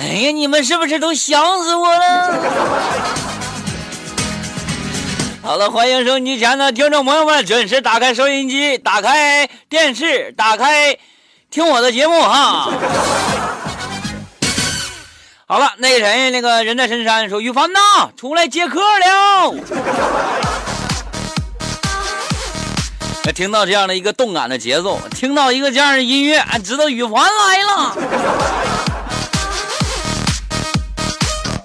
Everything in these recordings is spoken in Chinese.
哎呀，你们是不是都想死我了？好了，欢迎收音机前的听众朋友们准时打开收音机，打开电视，打开听我的节目哈。好了，那个谁，那个人在深山说：“于凡呐，出来接客了。”听到这样的一个动感的节奏，听到一个这样的音乐，俺知道羽凡来了。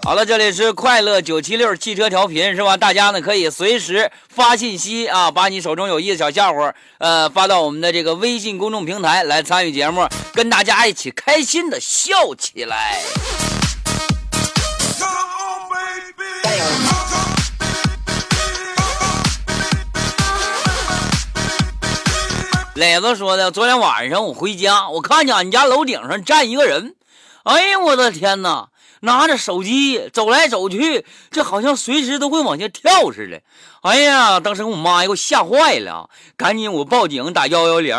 好了，这里是快乐九七六汽车调频，是吧？大家呢可以随时发信息啊，把你手中有意思小笑话，呃，发到我们的这个微信公众平台来参与节目，跟大家一起开心的笑起来。磊子说的，昨天晚上我回家，我看见俺家楼顶上站一个人，哎呀，我的天哪！拿着手机走来走去，这好像随时都会往下跳似的。哎呀，当时我妈给我吓坏了，赶紧我报警打幺幺零，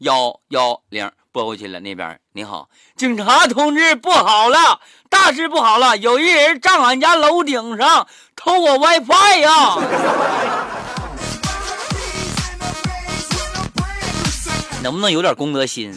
幺幺零拨过去了。那边你好，警察同志，不好了，大事不好了，有一人站俺家楼顶上偷我 WiFi 呀！能不能有点公德心？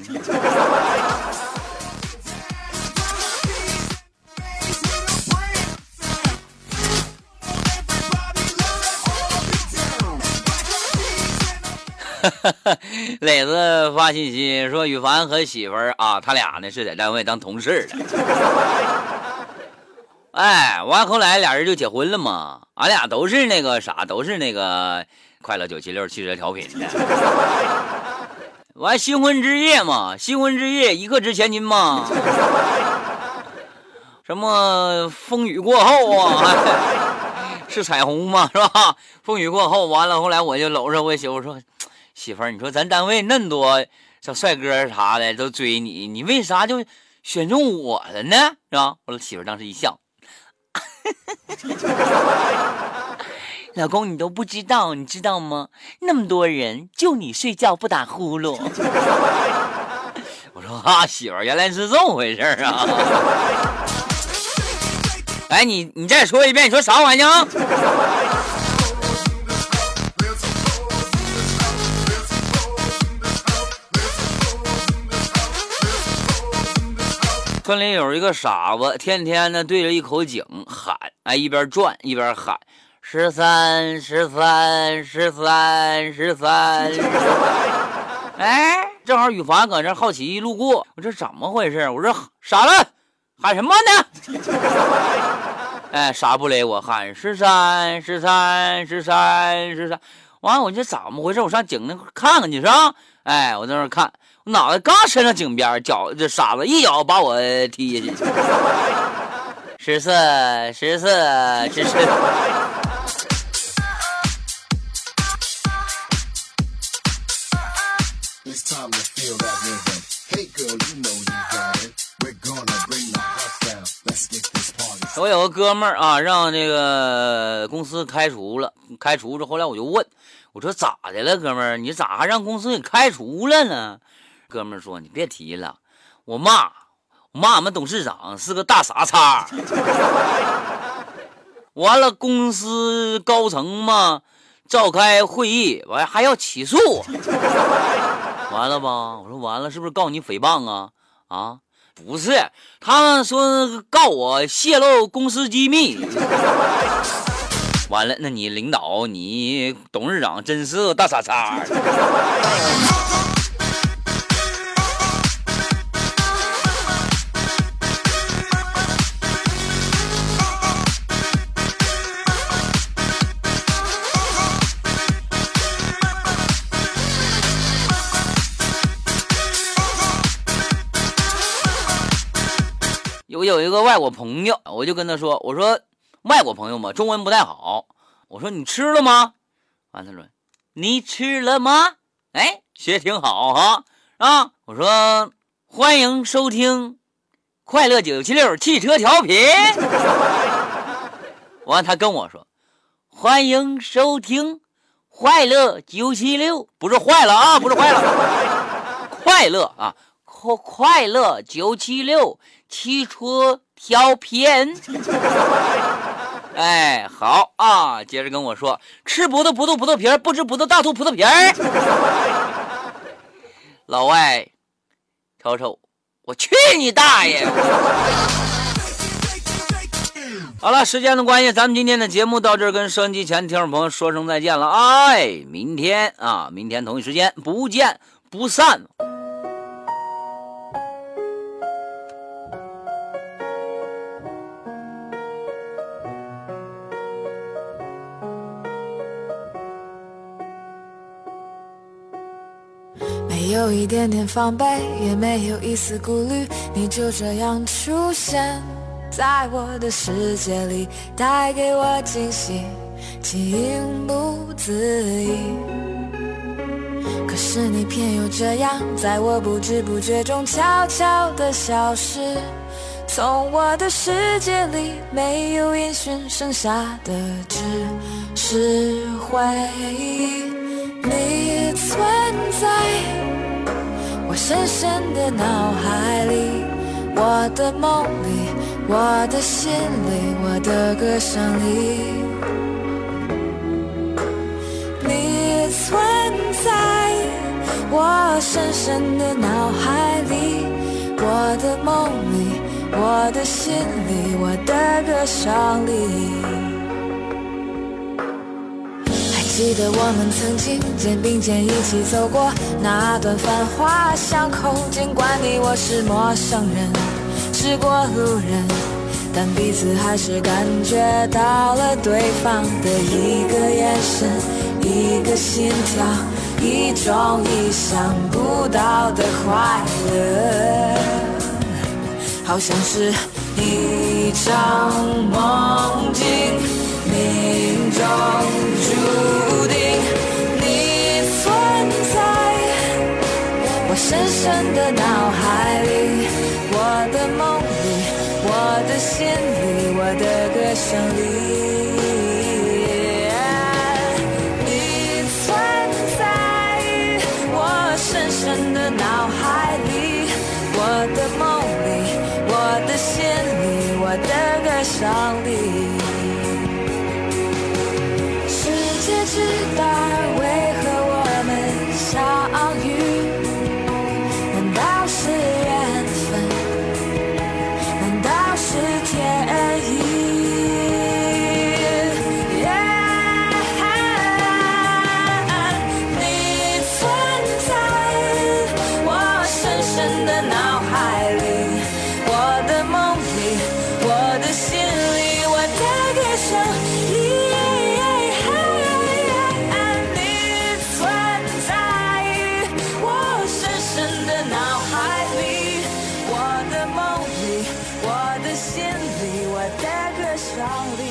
磊子发信息说：“羽凡和媳妇儿啊，他俩呢是在单位当同事的。哎，完后来俩人就结婚了嘛。俺俩都是那个啥，都是那个快乐九七六汽车调频的。”完新婚之夜嘛，新婚之夜一刻值千金嘛。什么风雨过后啊，是彩虹嘛，是吧？风雨过后，完了后来我就搂着我媳妇说：“媳妇儿，你说咱单位那么多小帅哥啥的都追你，你为啥就选中我了呢？是吧？”我媳妇当时一笑。老公，你都不知道，你知道吗？那么多人，就你睡觉不打呼噜。我说啊，媳妇儿，原来是这么回事啊！哎，你你再说一遍，你说啥玩意儿？村里有一个傻子，天天呢对着一口井喊，哎，一边转一边喊。十三，十三，十三，十三，哎，正好羽凡搁这好奇路过，我这怎么回事？我说傻了，喊什么呢？哎，傻不勒我喊十三，十三，十三，十三。完了，我这怎么回事？我上井那看看去是吧？哎，我在那看，脑袋刚伸到井边，脚这傻子一脚把我踢下去。十四，十四，十四。我有个哥们儿啊，让这个公司开除了，开除之后来我就问，我说咋的了，哥们儿，你咋还让公司给开除了呢？哥们儿说，你别提了，我骂我骂俺们董事长是个大傻叉，完了公司高层嘛召开会议，完还要起诉完了吧？我说完了，是不是告你诽谤啊？啊？不是，他们说告我泄露公司机密。完了，那你领导、你董事长真是个大傻叉。我有一个外国朋友，我就跟他说：“我说外国朋友嘛，中文不太好。我说你吃了吗？”完，他说：“你吃了吗？”哎，学挺好哈啊！我说欢迎收听快乐九七六汽车调频。完，他跟我说：“欢迎收听快乐九七六，不是坏了啊，不是坏了，快乐啊。”快快乐九七六汽车调频。哎，好啊，接着跟我说，吃葡萄葡萄葡萄皮儿，不吃葡萄大吐葡萄皮儿。老外，瞅瞅，我去你大爷！好了，时间的关系，咱们今天的节目到这儿，跟收音机前听众朋友说声再见了。哎，明天啊，明天同一时间不见不散。有一点点防备，也没有一丝顾虑，你就这样出现。在我的世界里，带给我惊喜，情不自已。可是你偏又这样，在我不知不觉中悄悄地消失，从我的世界里没有音讯，剩下的只是回忆。我深深的脑海里，我的梦里。我的心里，我的歌声里，你存在我深深的脑海里，我的梦里，我的心里，我的歌声里。记得我们曾经肩并肩一起走过那段繁华巷口，尽管你我是陌生人。是过路人，但彼此还是感觉到了对方的一个眼神，一个心跳，一种意想不到的快乐，好像是一场梦境，命中注定你存在我深深的脑海里。我的梦里，我的心里，我的歌声里，你存在我深深的脑海里，我的梦里，我的心里，我的歌声里。脑